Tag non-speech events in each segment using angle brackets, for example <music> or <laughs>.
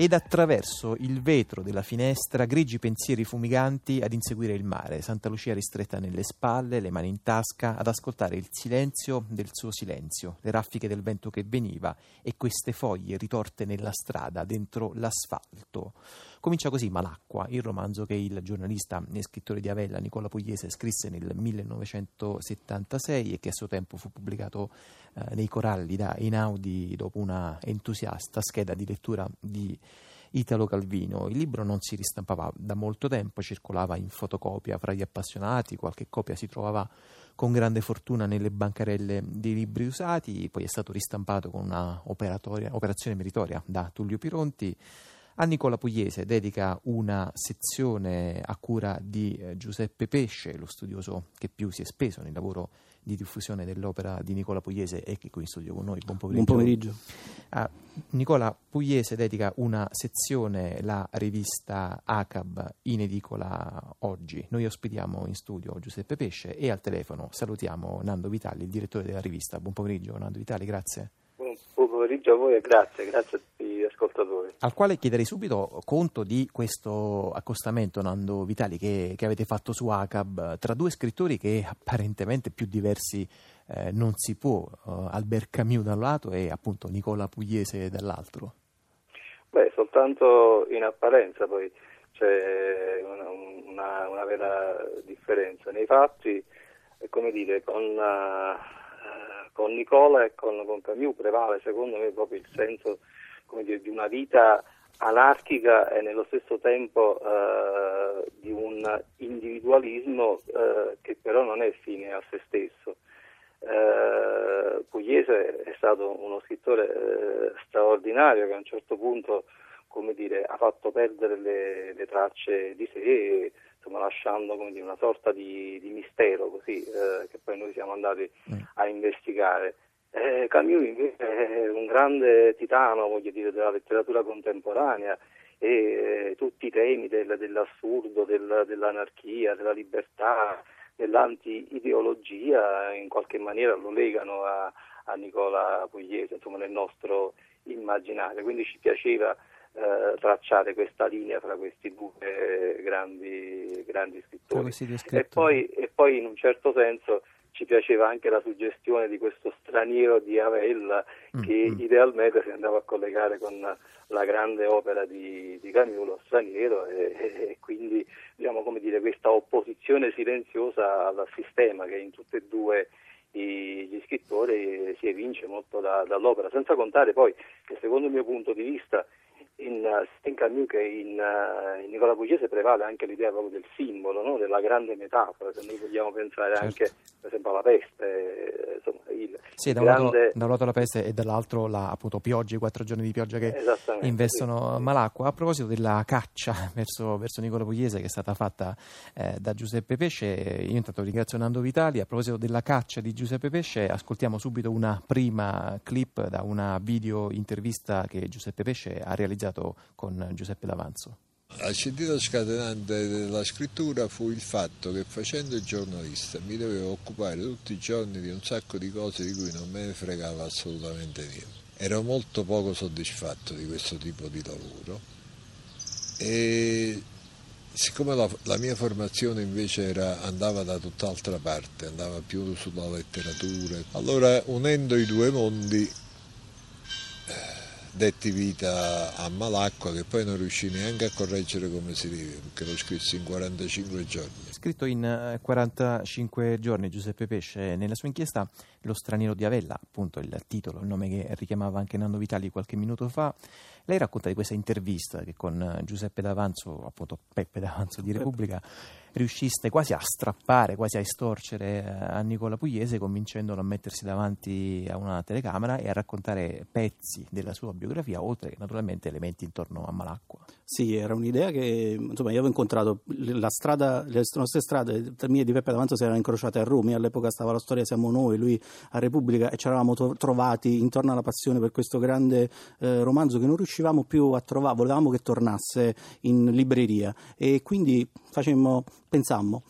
ed attraverso il vetro della finestra grigi pensieri fumiganti ad inseguire il mare, Santa Lucia ristretta nelle spalle, le mani in tasca, ad ascoltare il silenzio del suo silenzio, le raffiche del vento che veniva e queste foglie ritorte nella strada, dentro l'asfalto. Comincia così Malacqua, il romanzo che il giornalista e scrittore di Avella Nicola Pugliese scrisse nel 1976 e che a suo tempo fu pubblicato eh, nei coralli da Einaudi dopo una entusiasta scheda di lettura di Italo Calvino. Il libro non si ristampava da molto tempo, circolava in fotocopia fra gli appassionati, qualche copia si trovava con grande fortuna nelle bancarelle dei libri usati, poi è stato ristampato con una operazione meritoria da Tullio Pironti. A Nicola Pugliese dedica una sezione a cura di eh, Giuseppe Pesce, lo studioso che più si è speso nel lavoro di diffusione dell'opera di Nicola Pugliese e che è qui in studio con noi. Buon pomeriggio. Buon pomeriggio. A Nicola Pugliese dedica una sezione, la rivista ACAB, in edicola oggi. Noi ospitiamo in studio Giuseppe Pesce e al telefono salutiamo Nando Vitali, il direttore della rivista. Buon pomeriggio Nando Vitali, grazie. Buon pomeriggio a voi e grazie, grazie a tutti ascoltatori. Al quale chiederei subito conto di questo accostamento, Nando Vitali, che, che avete fatto su ACAB tra due scrittori che apparentemente più diversi eh, non si può, uh, Albert Camus da un lato e appunto Nicola Pugliese dall'altro. Beh, soltanto in apparenza poi c'è una, una, una vera differenza. Nei fatti, come dire, con... Uh, con Nicola e con, con Camus prevale secondo me proprio il senso dire, di una vita anarchica e nello stesso tempo eh, di un individualismo eh, che però non è fine a se stesso. Eh, Pugliese è stato uno scrittore eh, straordinario che a un certo punto dire, ha fatto perdere le, le tracce di sé insomma, lasciando dire, una sorta di, di mistero così, eh, che poi noi siamo andati mm. a investigare. Eh, Camus invece è un grande titano voglio dire, della letteratura contemporanea e eh, tutti i temi del, dell'assurdo, del, dell'anarchia, della libertà, dell'anti-ideologia in qualche maniera lo legano a, a Nicola Pugliese, insomma nel nostro immaginario. Quindi ci piaceva eh, tracciare questa linea fra questi due grandi, grandi scrittori. E poi, e poi in un certo senso ci piaceva anche la suggestione di questo straniero di Avella mm, che mm. idealmente si andava a collegare con la grande opera di, di Camus, lo straniero, e, e quindi diciamo, dire, questa opposizione silenziosa al sistema che in tutti e due i, gli scrittori si evince molto da, dall'opera, senza contare poi che secondo il mio punto di vista in, in Camus che in, uh, in, Nicola Pugliese prevale anche l'idea proprio del simbolo, no? della grande metafora, se noi vogliamo pensare certo. anche per esempio alla peste, eh, insomma, il, sì, da un, grande... lato, da un, lato, la peste e dall'altro la appunto piogge, i quattro giorni di pioggia che investono sì. Malacqua. A proposito della caccia <laughs> verso, verso Nicola Pugliese che è stata fatta eh, da Giuseppe Pesce, io intanto ringrazio Nando Vitali, a proposito della caccia di Giuseppe Pesce ascoltiamo subito una prima clip da una video intervista che Giuseppe Pesce ha realizzato iniziato con Giuseppe D'Avanzo. L'accendino scatenante della scrittura fu il fatto che facendo il giornalista mi dovevo occupare tutti i giorni di un sacco di cose di cui non me ne fregava assolutamente niente. Ero molto poco soddisfatto di questo tipo di lavoro e siccome la, la mia formazione invece era, andava da tutt'altra parte, andava più sulla letteratura, allora unendo i due mondi detti vita a Malacqua che poi non riuscì neanche a correggere come si deve perché l'ho scritto in 45 giorni. Scritto in 45 eh, giorni Giuseppe Pesce nella sua inchiesta Lo straniero di Avella, appunto il titolo, il nome che richiamava anche Nando Vitali qualche minuto fa, lei racconta di questa intervista che con eh, Giuseppe D'Avanzo, appunto Peppe D'Avanzo di Repubblica, riusciste quasi a strappare, quasi a estorcere eh, a Nicola Pugliese, convincendolo a mettersi davanti a una telecamera e a raccontare pezzi della sua biografia, oltre che naturalmente elementi intorno a Malacqua. Sì, era un'idea che insomma, io avevo incontrato la strada, le nostre strade, mie di Peppe D'Avanzo si erano incrociate a Roma, all'epoca stava la storia Siamo noi, lui a Repubblica e ci eravamo trovati intorno alla passione per questo grande eh, romanzo che non riuscivamo più a trovare, volevamo che tornasse in libreria. E quindi facemmo, pensammo,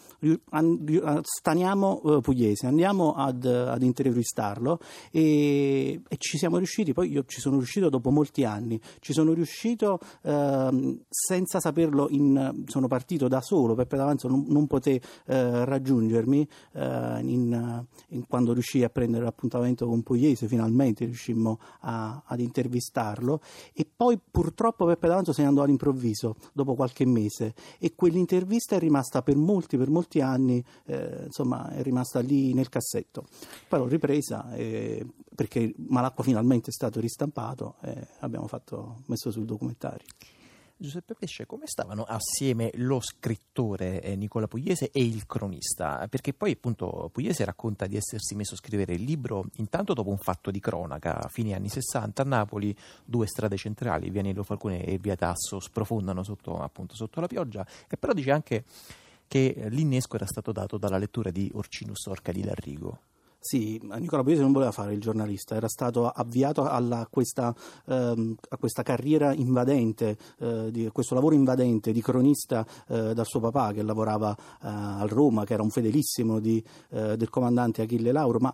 staniamo uh, Pugliese, andiamo ad, ad intervistarlo e, e, ci siamo riusciti, poi io ci sono riuscito dopo molti anni, ci sono riuscito uh, senza saperlo, in, sono partito da solo, Peppe D'Avanzo non, non poté uh, raggiungermi in, in, quando riuscii a prendere l'appuntamento con Pugliese, finalmente riuscimmo a, ad intervistarlo e poi purtroppo Peppe D'Avanzo se ne andò all'improvviso dopo qualche mese e quell'intervista intervista è rimasta per molti, per molti anni, eh, insomma, è rimasta lì nel cassetto. Poi l'ho ripresa eh, perché Malacqua finalmente è stato ristampato e abbiamo fatto, messo sul documentario. Giuseppe Pesce, come stavano assieme lo scrittore eh, Nicola Pugliese e il cronista? Perché poi appunto Pugliese racconta di essersi messo a scrivere il libro intanto dopo un fatto di cronaca, fine anni 60 a Napoli, due strade centrali, via Nello Falcone e via Tasso, sprofondano sotto, appunto, sotto la pioggia, e però dice anche che l'innesco era stato dato dalla lettura di Orcinus Orca di Larrigo. Sì, Nicola Pugliese non voleva fare il giornalista, era stato avviato alla, questa, ehm, a questa carriera invadente, eh, di, questo lavoro invadente di cronista eh, dal suo papà che lavorava eh, a Roma, che era un fedelissimo di, eh, del comandante Achille Lauro, ma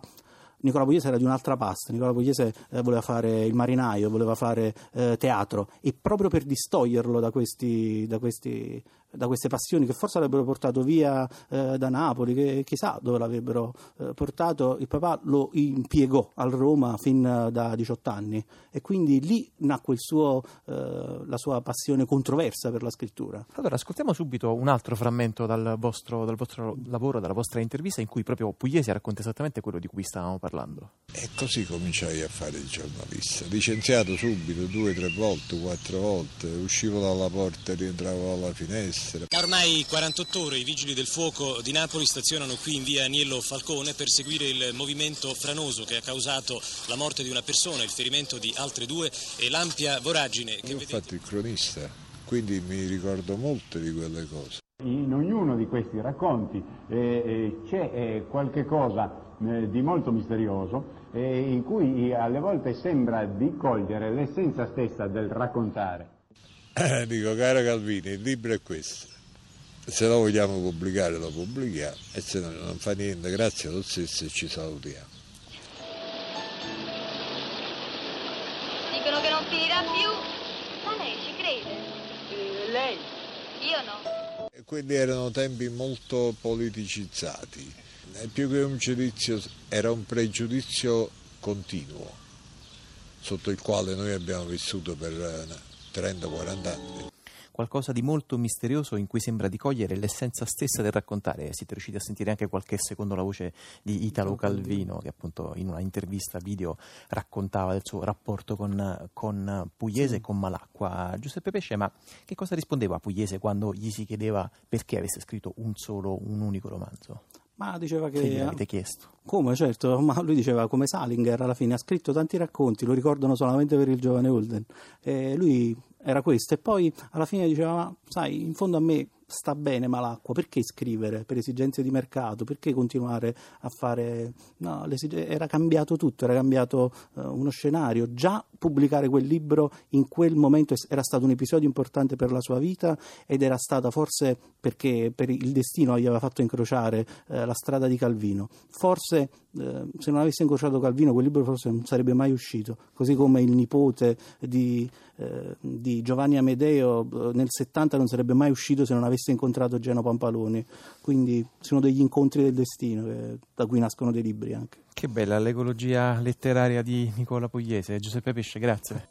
Nicola Pugliese era di un'altra pasta, Nicola Pugliese eh, voleva fare il marinaio, voleva fare eh, teatro e proprio per distoglierlo da questi, da questi da queste passioni che forse l'avrebbero portato via eh, da Napoli, che chissà dove l'avrebbero eh, portato, il papà lo impiegò al Roma fin eh, da 18 anni e quindi lì nacque suo, eh, la sua passione controversa per la scrittura. Allora ascoltiamo subito un altro frammento dal vostro, dal vostro lavoro, dalla vostra intervista in cui proprio Pugliesi racconta esattamente quello di cui stavamo parlando. E così cominciai a fare il giornalista, licenziato subito due, tre volte, quattro volte, uscivo dalla porta e rientravo alla finestra essere. Da ormai 48 ore i vigili del fuoco di Napoli stazionano qui in via Aniello Falcone per seguire il movimento franoso che ha causato la morte di una persona, il ferimento di altre due e l'ampia voragine che Io ho vedete... fatto il cronista, quindi mi ricordo molte di quelle cose. In ognuno di questi racconti eh, eh, c'è eh, qualche cosa eh, di molto misterioso eh, in cui alle volte sembra di cogliere l'essenza stessa del raccontare. Eh, dico, caro Calvini, il libro è questo. Se lo vogliamo pubblicare lo pubblichiamo e se no non fa niente, grazie a lo stesso e ci salutiamo. Dicono che non finirà più, ma lei ci crede? Eh, lei? Io no. E quelli erano tempi molto politicizzati, e più che un giudizio era un pregiudizio continuo, sotto il quale noi abbiamo vissuto per 30-40 anni. Qualcosa di molto misterioso in cui sembra di cogliere l'essenza stessa del raccontare. Siete riusciti a sentire anche qualche secondo la voce di Italo Calvino, che appunto in una intervista video raccontava del suo rapporto con, con Pugliese e con Malacqua. Giuseppe Pesce, ma che cosa rispondeva Pugliese quando gli si chiedeva perché avesse scritto un solo, un unico romanzo? Ma diceva che. Se gliel'avete chiesto. Come, certo, ma lui diceva come Salinger alla fine ha scritto tanti racconti, lo ricordano solamente per il giovane Holden. E lui era questo. E poi alla fine diceva: Ma sai, in fondo a me sta bene Malacqua, perché scrivere per esigenze di mercato? Perché continuare a fare. No, era cambiato tutto, era cambiato uh, uno scenario. Già pubblicare quel libro in quel momento era stato un episodio importante per la sua vita ed era stata forse perché per il destino gli aveva fatto incrociare uh, la strada di Calvino. Forse uh, se non avesse incrociato Calvino quel libro forse non sarebbe mai uscito, così come il nipote di, di Giovanni Amedeo nel 70 non sarebbe mai uscito se non avesse avesse incontrato Geno Pampaloni. Quindi sono degli incontri del destino eh, da cui nascono dei libri anche. Che bella l'ecologia letteraria di Nicola Pugliese. Giuseppe Pesce, grazie.